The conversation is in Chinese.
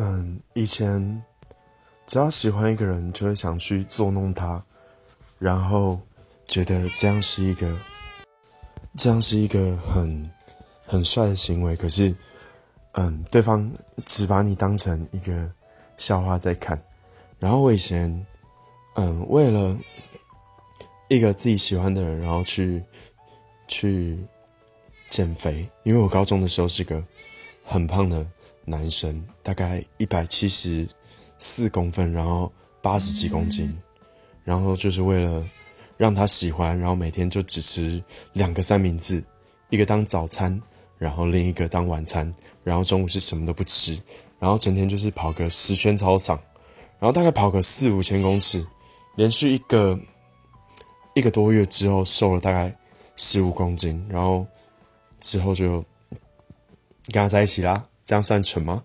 嗯，以前只要喜欢一个人，就会想去捉弄他，然后觉得这样是一个，这样是一个很很帅的行为。可是，嗯，对方只把你当成一个笑话在看。然后我以前，嗯，为了一个自己喜欢的人，然后去去减肥，因为我高中的时候是个很胖的。男生大概一百七十四公分，然后八十几公斤，然后就是为了让他喜欢，然后每天就只吃两个三明治，一个当早餐，然后另一个当晚餐，然后中午是什么都不吃，然后整天就是跑个十圈操场，然后大概跑个四五千公尺，连续一个一个多月之后瘦了大概十五公斤，然后之后就跟他在一起啦。这样算蠢吗？